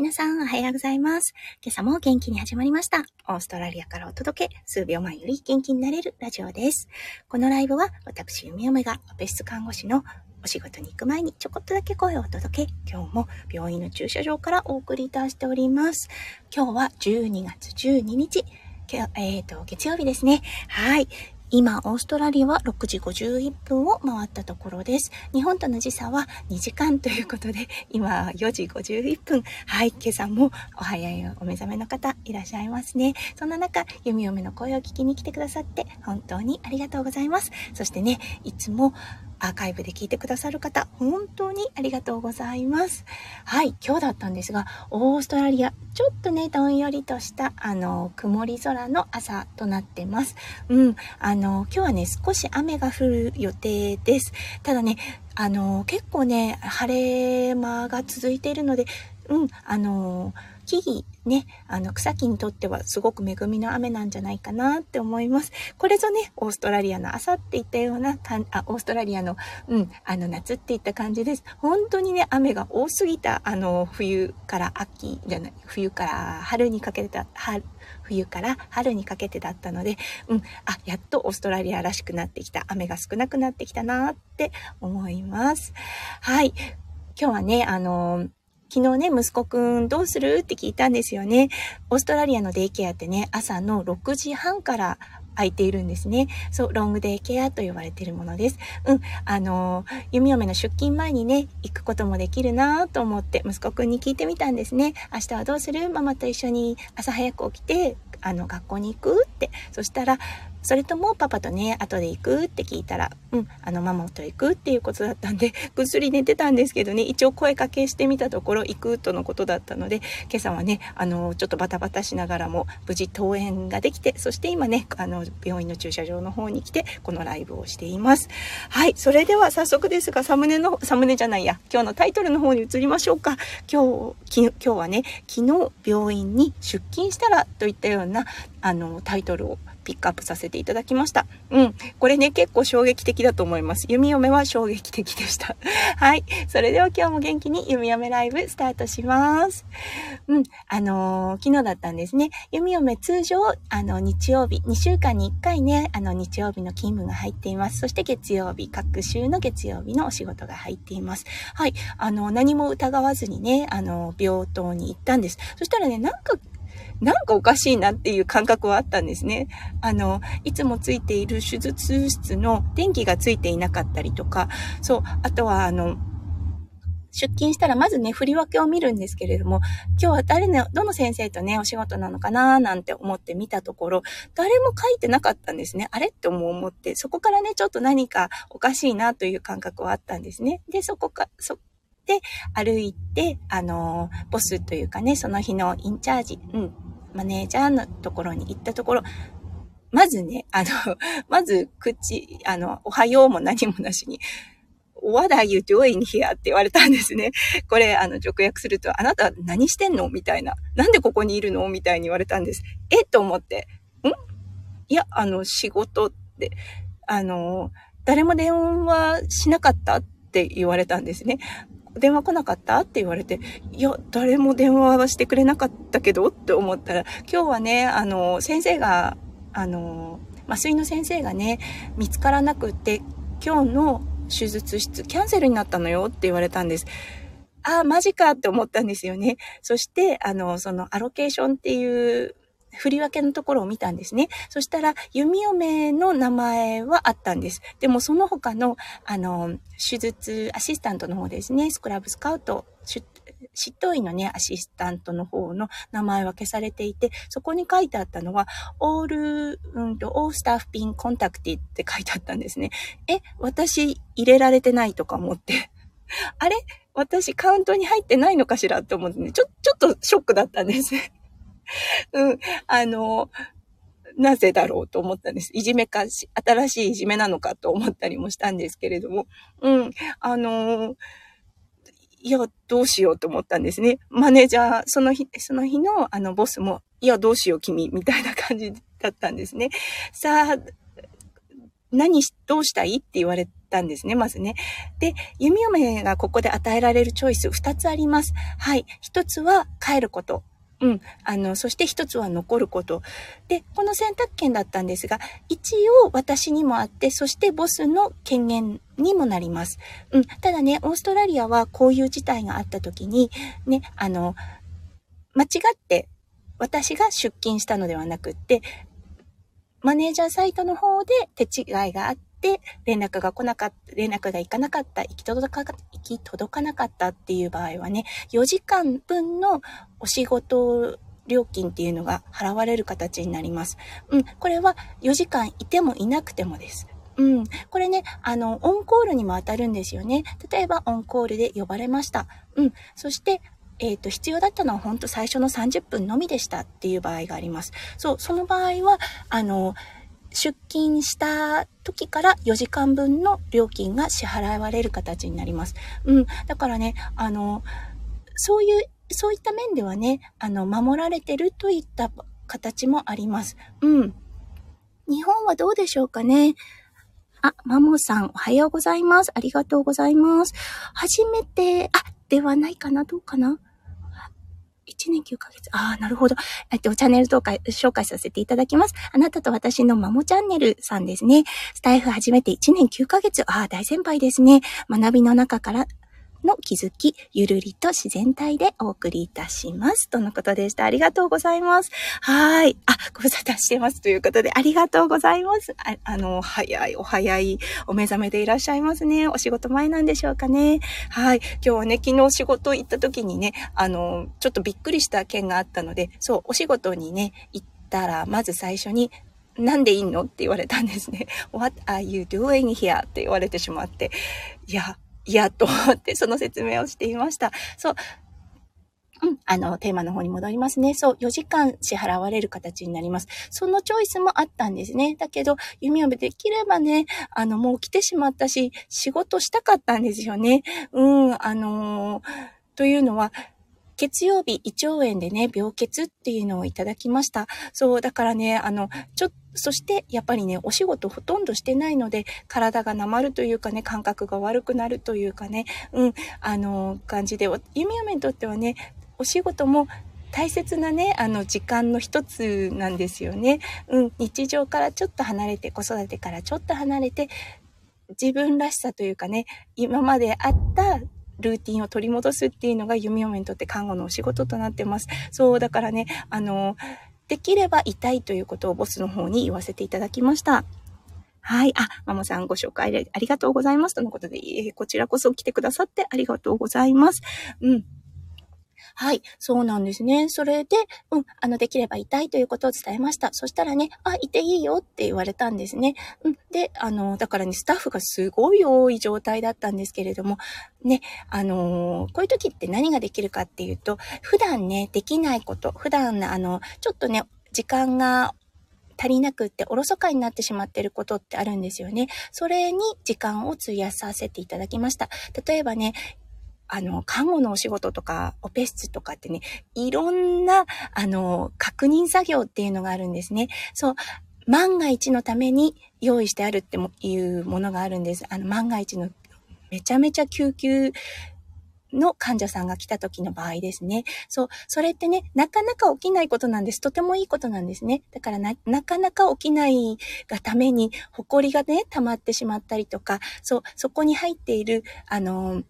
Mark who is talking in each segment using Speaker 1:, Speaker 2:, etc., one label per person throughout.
Speaker 1: 皆さん、おはようございます。今朝も元気に始まりました。オーストラリアからお届け、数秒前より元気になれるラジオです。このライブは、私、弓嫁が、別室看護師のお仕事に行く前にちょこっとだけ声をお届け、今日も病院の駐車場からお送りいたしております。今日は12月12日、えっ、ー、と、月曜日ですね。はい。今、オーストラリアは6時51分を回ったところです。日本との時差は2時間ということで、今4時51分。はい、今朝もお早いお目覚めの方いらっしゃいますね。そんな中、弓嫁の声を聞きに来てくださって本当にありがとうございます。そしてね、いつもアーカイブで聞いてくださる方、本当にありがとうございます。はい、今日だったんですが、オーストラリア、ちょっとね、どんよりとした、あの、曇り空の朝となってます。うん、あの、今日はね、少し雨が降る予定です。ただね、あの、結構ね、晴れ間が続いているので、うん、あの、木々、ね、あの、草木にとってはすごく恵みの雨なんじゃないかなって思います。これぞね、オーストラリアの朝っていったような、あ、オーストラリアの、うん、あの、夏っていった感じです。本当にね、雨が多すぎた、あの、冬から秋じゃない、冬から春にかけてた、春、冬から春にかけてだったので、うん、あ、やっとオーストラリアらしくなってきた。雨が少なくなってきたなって思います。はい。今日はね、あの昨日ね、息子くんどうする？って聞いたんですよね。オーストラリアのデイケアってね、朝の6時半から空いているんですね。そう、ロングデイケアと呼ばれているものです。うん、あの、弓嫁の出勤前にね、行くこともできるなと思って息子くんに聞いてみたんですね。明日はどうするママと一緒に朝早く起きて、あの、学校に行くって。そしたら、それともパパとね、後で行くって聞いたら、うん、あの、ママと行くっていうことだったんで、ぐっすり寝てたんですけどね、一応声かけしてみたところ、行くとのことだったので、今朝はね、あの、ちょっとバタバタしながらも、無事登園ができて、そして今ね、あの、病院の駐車場の方に来て、このライブをしています。はい、それでは早速ですが、サムネの、サムネじゃないや、今日のタイトルの方に移りましょうか。今日、今日はね、昨日病院に出勤したらといったような、なあの、タイトルをピックアップさせていただきました。うん。これね、結構衝撃的だと思います。弓嫁は衝撃的でした。はい。それでは今日も元気に弓嫁ライブスタートします。うん。あのー、昨日だったんですね。弓嫁通常、あの、日曜日、2週間に1回ね、あの、日曜日の勤務が入っています。そして月曜日、各週の月曜日のお仕事が入っています。はい。あの、何も疑わずにね、あの、病棟に行ったんです。そしたらね、なんかなんかおかしいなっていう感覚はあったんですね。あの、いつもついている手術室の電気がついていなかったりとか、そう、あとはあの、出勤したらまずね、振り分けを見るんですけれども、今日は誰の、どの先生とね、お仕事なのかななんて思って見たところ、誰も書いてなかったんですね。あれって思って、そこからね、ちょっと何かおかしいなという感覚はあったんですね。で、そこか、そ、で、歩いて、あの、ボスというかね、その日のインチャージ、うん、マネージャーのところに行ったところ、まずね、あの、まず口、あの、おはようも何もなしに、What are you doing here? って言われたんですね。これ、あの、直訳すると、あなた何してんのみたいな。なんでここにいるのみたいに言われたんです。えと思って、ん？いや、あの、仕事って、あの、誰も電話しなかったって言われたんですね。電話来なかった？って言われて、いや、誰も電話はしてくれなかったけどって思ったら、今日はね、あの、先生が、あの、麻酔の先生がね、見つからなくって、今日の手術室キャンセルになったのよって言われたんです。ああ、マジかって思ったんですよね。そして、あの、そのアロケーションっていう振り分けのところを見たんですね。そしたら、弓嫁の名前はあったんです。でもその他の、あの、手術アシスタントの方ですね、スクラブスカウト、執刀医のね、アシスタントの方の名前は消されていて、そこに書いてあったのは、all, うんと、all staff being contacted って書いてあったんですね。え、私入れられてないとか思って。あれ？私カウントに入ってないのかしらって思ってね、ちょ、ちょっとショックだったんです。うん、あの、なぜだろうと思ったんです。いじめかし、新しいいじめなのかと思ったりもしたんですけれども、うん、あのいや、どうしようと思ったんですね。マネージャー、その日、その日のあのボスも、いや、どうしよう君、みたいな感じだったんですね。さあ、何し、どうしたいって言われたんですね、まずね。で、弓嫁がここで与えられるチョイス二つあります。はい。一つは帰ること。うん。あの、そして一つは残ること。で、この選択権だったんですが、一応私にもあって、そしてボスの権限にもなります。うん。ただね、オーストラリアはこういう事態があった時に、ね、あの、間違って私が出勤したのではなくって、マネージャーサイトの方で手違いがあって、連絡が来なかった、連絡が行かなかった、行き届か行き届かなかったっていう場合はね、4時間分のお仕事料金っていうのが払われる形になります。うん、これは4時間いてもいなくてもです。うん。これね、あの、オンコールにも当たるんですよね。例えば、オンコールで呼ばれました。うん。そして、えっ、ー、と、必要だったのは本当最初の30分のみでしたっていう場合があります。そう、その場合は、あの、出勤した時から4時間分の料金が支払われる形になります。うん。だからね、あの、そういう、そういった面ではね、あの、守られてるといった形もあります。うん。日本はどうでしょうかね。あ、マモさん、おはようございます。ありがとうございます。初めて、あ、ではないかなどうかな1年9ヶ月。ああ、なるほど。えっと、チャンネル紹介、紹介させていただきます。あなたと私のマモチャンネルさんですね。スタイフ始めて1年9ヶ月。ああ、大先輩ですね。学びの中からの気づき、ゆるりと自然体でお送りいたします。とのことでした？ありがとうございます。はい。あ、ご無沙汰してます。ということで、ありがとうございます。ああの、早い、お早い、お目覚めでいらっしゃいますね。お仕事前なんでしょうかね。はい。今日はね、昨日仕事行った時にね、あの、ちょっとびっくりした件があったので、そう、お仕事にね、行ったら、まず最初に、なんでいいの？って言われたんですね。What are you doing here? って言われてしまって。いや、やと思ってその説明をしていました。そう。うん、あの、テーマの方に戻りますね。そう、4時間支払われる形になります。そのチョイスもあったんですね。だけど、弓嫁できればね、あの、もう来てしまったし、仕事したかったんですよね。うん、あのー、というのは、月曜日、胃腸炎でね、病欠っていうのをいただきました。そう、だからね、あの、ちょっそして、やっぱりね、お仕事ほとんどしてないので、体がなまるというかね、感覚が悪くなるというかね、うん、あの、感じで、弓嫁にとってはね、お仕事も大切なね、あの、時間の一つなんですよね。うん、日常からちょっと離れて、子育てからちょっと離れて、自分らしさというかね、今まであったルーティンを取り戻すっていうのが弓嫁にとって看護のお仕事となってます。そう、だからね、あの、できれば痛いということをボスの方に言わせていただきました。はい。あ、マモさんご紹介ありがとうございます。とのことでえ、こちらこそ来てくださってありがとうございます。うん。はい、そうなんですね。それで、うん、あの、できれば痛いということを伝えました。そしたらね、あ、いていいよって言われたんですね。うん、で、あの、だからね、スタッフがすごい多い状態だったんですけれども、ね、あのこういう時って何ができるかっていうと、普段ね、できないこと、普段、あの、ちょっとね、時間が足りなくっておろそかになってしまっていることってあるんですよね。それに時間を費やさせていただきました。例えばね、あの、看護のお仕事とか、オペ室とかってね、いろんな、あの、確認作業っていうのがあるんですね。そう、万が一のために用意してあるっていうものがあるんです。あの、万が一のめちゃめちゃ救急の患者さんが来た時の場合ですね。そう、それってね、なかなか起きないことなんです。とてもいいことなんですね。だからな、なかなか起きないがために、埃がね、溜まってしまったりとか、そう、そこに入っている、あの、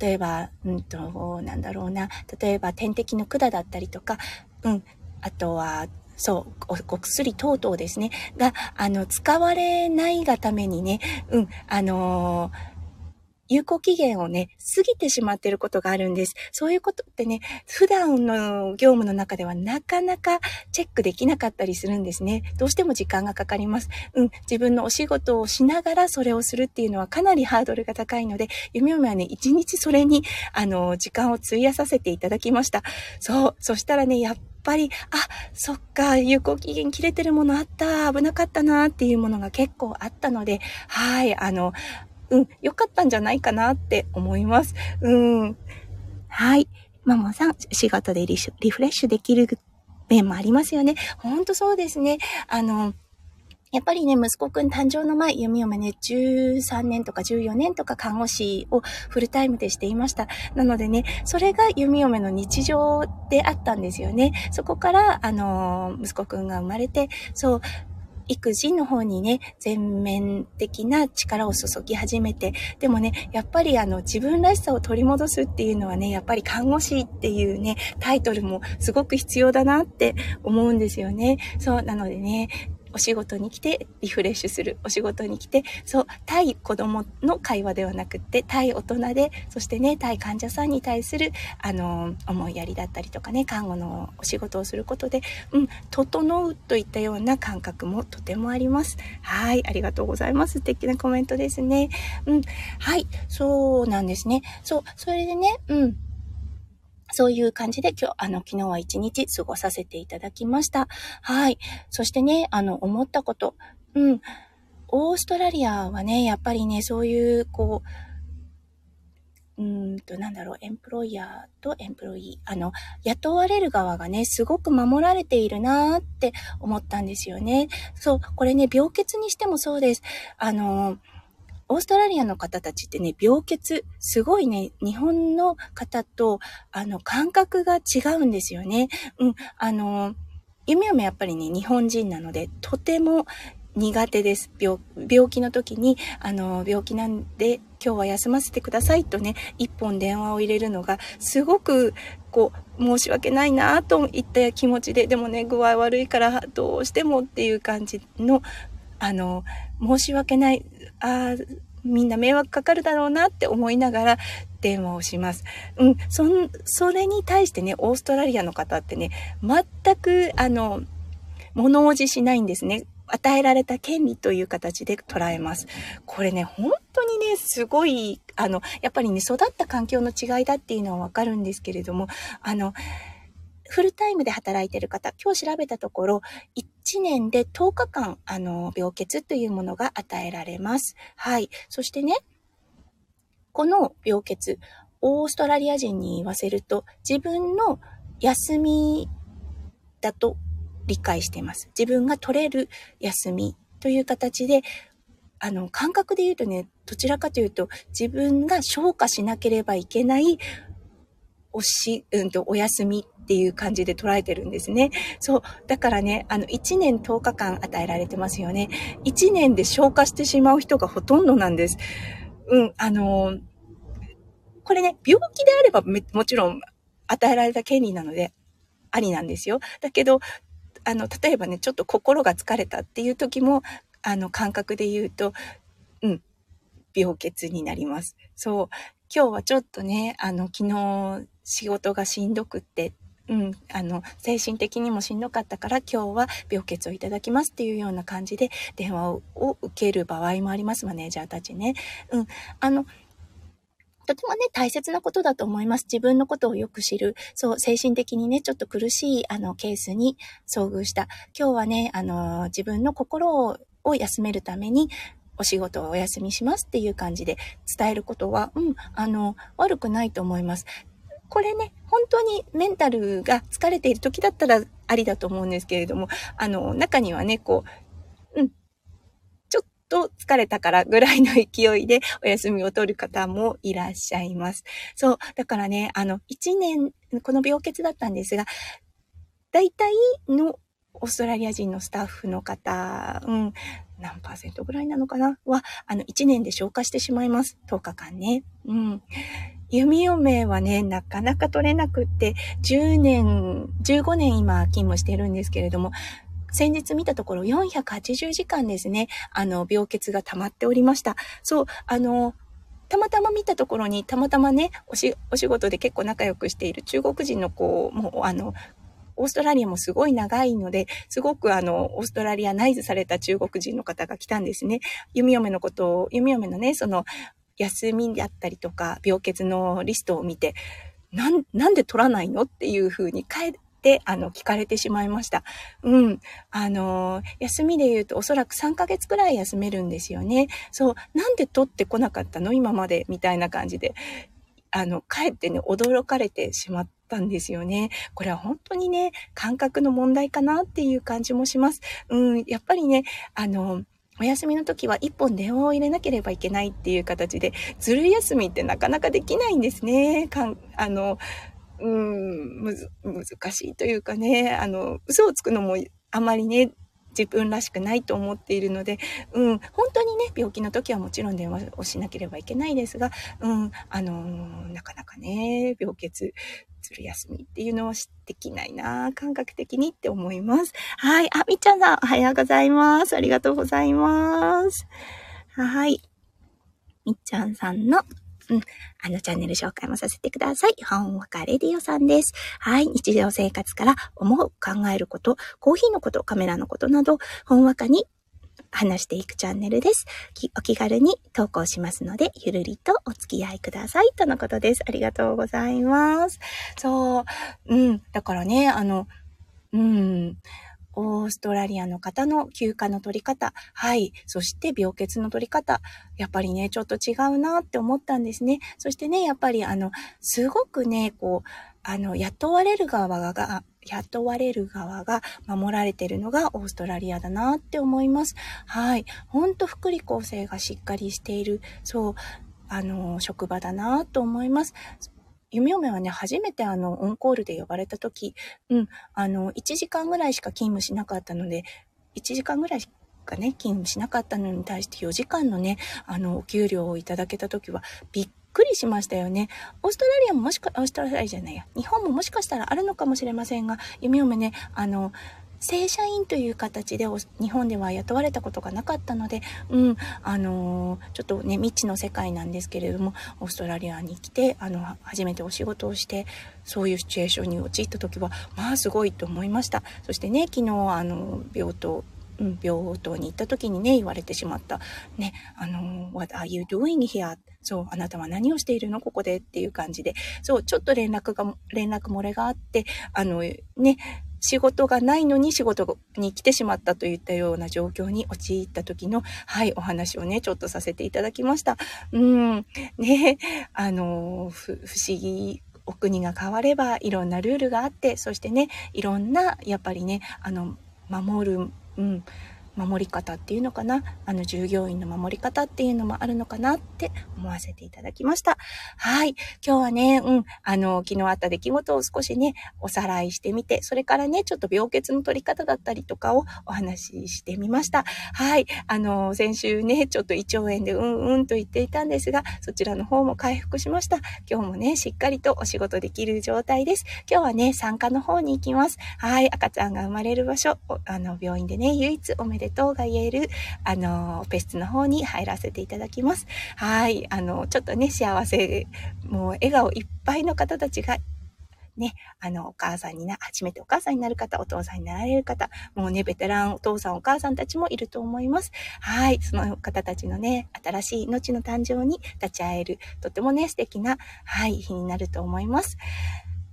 Speaker 1: 例えば、うんと、なんだろうな、例えば点滴の管だったりとか、うん、あとは、そう、お薬等々ですね、が、あの、使われないがためにね、うん、あのー有効期限をね、過ぎてしまっていることがあるんです。そういうことってね、普段の業務の中ではなかなかチェックできなかったりするんですね。どうしても時間がかかります。うん、自分のお仕事をしながらそれをするっていうのはかなりハードルが高いので、夢嫁はね、一日それに、あの、時間を費やさせていただきました。そう、そしたらね、やっぱり、あ、そっか、有効期限切れてるものあった、危なかったなっていうものが結構あったので、はい、あの、うん、良かったんじゃないかなって思います。うん。はい。ママさん、仕事でリリフレッシュできる面もありますよね。ほんとそうですね。あの、やっぱりね、息子くん誕生の前、弓嫁ね、13年とか14年とか看護師をフルタイムでしていました。なのでね、それが弓嫁の日常であったんですよね。そこから、あの、息子くんが生まれて、そう、育児の方にね、全面的な力を注ぎ始めて、でもね、やっぱりあの自分らしさを取り戻すっていうのはね、やっぱり看護師っていうね、タイトルもすごく必要だなって思うんですよね。そう、なのでね、お仕事に来てリフレッシュする。お仕事に来て、そう、対子供の会話ではなくって、対大人で、そしてね、対患者さんに対する、あの、思いやりだったりとかね、看護のお仕事をすることで、うん、整うといったような感覚もとてもあります。はい、ありがとうございます。素敵なコメントですね。うん、はい、そうなんですね。そう、それでね、うん。そういう感じで今日、あの、昨日は一日過ごさせていただきました。はい。そしてね、あの、思ったこと。うん。オーストラリアはね、やっぱりね、そういう、こう、うんと、なんだろう、エンプロイヤーとエンプロイー。あの、雇われる側がね、すごく守られているなーって思ったんですよね。そう、これね、病欠にしてもそうです。あの、オーストラリアの方たちってね、病欠、すごいね、日本の方と、あの、感覚が違うんですよね。うん、あの、夢もやっぱりね、日本人なので、とても苦手です。病、病気の時に、あの、病気なんで、今日は休ませてくださいとね、一本電話を入れるのが、すごく、こう、申し訳ないなといった気持ちで、でもね、具合悪いからどうしてもっていう感じのあの、申し訳ない、ああみんな迷惑かかるだろうなって思いながら電話をします。うん、そん、それに対してね、オーストラリアの方ってね、全く、あの、物おじしないんですね。与えられた権利という形で捉えます。これね、本当にね、すごい、あの、やっぱりね、育った環境の違いだっていうのはわかるんですけれども、あの、フルタイムで働いている方、今日調べたところ、1年で10日間、あの、病欠というものが与えられます。はい。そしてね、この病欠、オーストラリア人に言わせると、自分の休みだと理解しています。自分が取れる休みという形で、あの、感覚で言うとね、どちらかというと、自分が消化しなければいけないおし、うんと、お休みっていう感じで捉えてるんですね。そう。だからね、あの、1年10日間与えられてますよね。1年で消化してしまう人がほとんどなんです。うん、あのこれね、病気であればもちろん与えられた権利なので、ありなんですよ。だけど、あの、例えばね、ちょっと心が疲れたっていう時も、あの、感覚で言うと、うん、病欠になります。そう。今日はちょっとね、あの、昨日仕事がしんどくって、うん、あの、精神的にもしんどかったから今日は病欠をいただきますっていうような感じで電話を受ける場合もあります、マネージャーたちね。うん、あの、とてもね、大切なことだと思います。自分のことをよく知る。そう、精神的にね、ちょっと苦しい、あの、ケースに遭遇した。今日はね、あの、自分の心を休めるために、お仕事をお休みしますっていう感じで伝えることは、うん、あの、悪くないと思います。これね、本当にメンタルが疲れている時だったらありだと思うんですけれども、あの、中にはね、こう、うん、ちょっと疲れたからぐらいの勢いでお休みを取る方もいらっしゃいます。そう、だからね、あの、1年、この病欠だったんですが、大体のオーストラリア人のスタッフの方、うん、何パーセントぐらいなのかな？は、あの、1年で消化してしまいます。10日間ね。うん。弓嫁はね、なかなか取れなくって、10年、15年今勤務してるんですけれども、先日見たところ480時間ですね、あの、病欠が溜まっておりました。そう、あの、たまたま見たところに、たまたまね、おし、お仕事で結構仲良くしている中国人の子も、あの、オーストラリアもすごい長いので、すごくあの、オーストラリアナイズされた中国人の方が来たんですね。弓嫁のことを、弓嫁のね、その、休みだったりとか、病欠のリストを見て、なん、なんで取らないのっていうふうに帰って、あの、聞かれてしまいました。うん。あの、休みで言うとおそらく3ヶ月くらい休めるんですよね。そう。なんで取ってこなかったの？今までみたいな感じで。あの、かえってね、驚かれてしまったんですよね。これは本当にね、感覚の問題かなっていう感じもします。うん、やっぱりね、あの、お休みの時は一本電話を入れなければいけないっていう形で、ずる休みってなかなかできないんですね。かんあの、うん、むず、難しいというかね、あの、嘘をつくのもあまりね、自分らしくないと思っているので、うん、本当にね、病気の時はもちろん電話をしなければいけないですが、うん、あのなかなかね、病欠、する休みっていうのはできないな感覚的にって思います。はい。あ、みっちゃんさん、おはようございます。ありがとうございます。はい。みっちゃんさんのうん。あの、チャンネル紹介もさせてください。ほんわかレディオさんです。はい。日常生活から思う、考えること、コーヒーのこと、カメラのことなど、ほんわかに話していくチャンネルです。お気軽に投稿しますので、ゆるりとお付き合いください。とのことです。ありがとうございます。そう。うん。だからね、あの、うん。オーストラリアの方の休暇の取り方、はい。そして病欠の取り方、やっぱりね、ちょっと違うなって思ったんですね。そしてね、やっぱりあの、すごくね、こう、あの、雇われる側が、雇われる側が守られてるのがオーストラリアだなって思います。はい。ほんと福利厚生がしっかりしている、そう、あの、職場だなと思います。弓嫁はね、初めてあの、オンコールで呼ばれた時、うん、あの、1時間ぐらいしか勤務しなかったので、1時間ぐらいしかね、勤務しなかったのに対して4時間のね、あの、お給料をいただけた時は、びっくりしましたよね。オーストラリアももしか、オーストラリアじゃないや、日本ももしかしたらあるのかもしれませんが、弓嫁ね、あの、正社員という形で日本では雇われたことがなかったので、うん、あのー、ちょっとね、未知の世界なんですけれども、オーストラリアに来て、あの、初めてお仕事をして、そういうシチュエーションに陥った時は、まあすごいと思いました。そしてね、昨日、あの、病棟、うん、病棟に行った時にね、言われてしまった。ね、あの、What are you doing here? そう、あなたは何をしているの？ここでっていう感じで。そう、ちょっと連絡が、連絡漏れがあって、あの、ね、仕事がないのに仕事に来てしまったといったような状況に陥った時の、はい、お話をね、ちょっとさせていただきました。うん、ね、あの、不思議、お国が変わればいろんなルールがあって、そしてね、いろんな、やっぱりね、あの、守る、うん、守り方っていうのかな？あの従業員の守り方っていうのもあるのかなって思わせていただきました。はい。今日はね、うん、あの、昨日あった出来事を少しね、おさらいしてみて、それからね、ちょっと病欠の取り方だったりとかをお話ししてみました。はい。あの、先週ね、ちょっと胃腸炎でうんうんと言っていたんですが、そちらの方も回復しました。今日もね、しっかりとお仕事できる状態です。今日はね、産科の方に行きます。はい。赤ちゃんが生まれる場所、あの、病院でね、唯一おめででとが言える、あの、オペ室の方に入らせていただきます。はい。あの、ちょっとね、幸せ、もう笑顔いっぱいの方たちがね、あの、お母さんにな、初めてお母さんになる方、お父さんになられる方、もうね、ベテランお父さんお母さんたちもいると思います。はい。その方たちのね、新しい命の誕生に立ち会える、とてもね、素敵な、はい、日になると思います。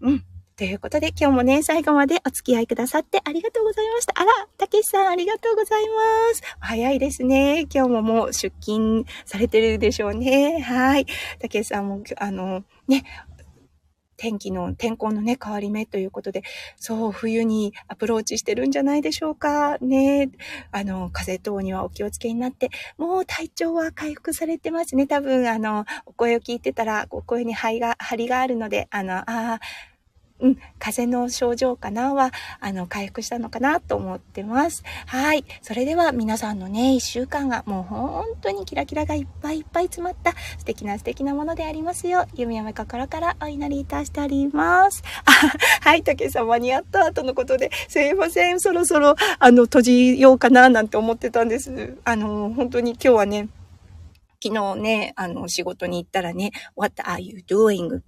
Speaker 1: うん。ということで、今日もね、最後までお付き合いくださってありがとうございました。あら、たけしさんありがとうございます。早いですね。今日ももう出勤されてるでしょうね。はい。たけしさんも、あの、ね、天気の、天候のね、変わり目ということで、そう、冬にアプローチしてるんじゃないでしょうか。ね。あの、風等にはお気をつけになって、もう体調は回復されてますね。多分、あの、お声を聞いてたら、お声に張りが、張りがあるので、あの、ああ、うん、風邪の症状かなは、あの、回復したのかなと思ってます。はい。それでは皆さんのね、一週間がもう本当にキラキラがいっぱいいっぱい詰まった素敵な素敵なものでありますよう、弓嫁心からお祈りいたしております。あ、はい、竹さん間に合ったとのことで、すいません。そろそろ、あの、閉じようかななんて思ってたんです。あの、本当に今日はね、昨日ね、あの、仕事に行ったらね、What are you doing?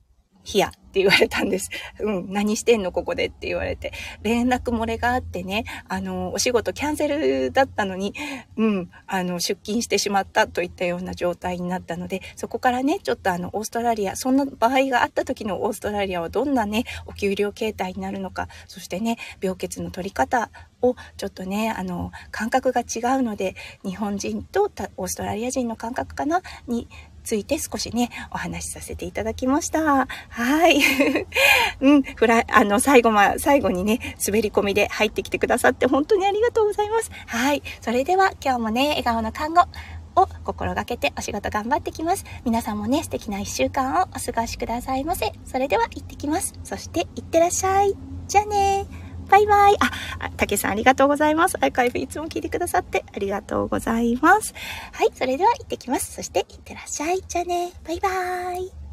Speaker 1: ヒアって言われたんです。うん、何してんのここでって言われて。連絡漏れがあってね、あの、お仕事キャンセルだったのに、うん、あの、出勤してしまったといったような状態になったので、そこからね、ちょっとあの、オーストラリア、そんな場合があった時のオーストラリアはどんなね、お給料形態になるのか、そしてね、病欠の取り方をちょっとね、あの、感覚が違うので、日本人とオーストラリア人の感覚かなについて少しね、お話しさせていただきました。はい。うん、フラあの、最後ま、最後にね、滑り込みで入ってきてくださって本当にありがとうございます。はい。それでは今日もね、笑顔の看護、を心がけてお仕事頑張ってきます。皆さんもね、素敵な一週間をお過ごしくださいませ。それでは行ってきます。そして行ってらっしゃい。じゃあねバイバイ。あ、たけさんありがとうございます。アーカイブいつも聞いてくださってありがとうございます。はい、それでは行ってきます。そして行ってらっしゃい。じゃあねバイバイ。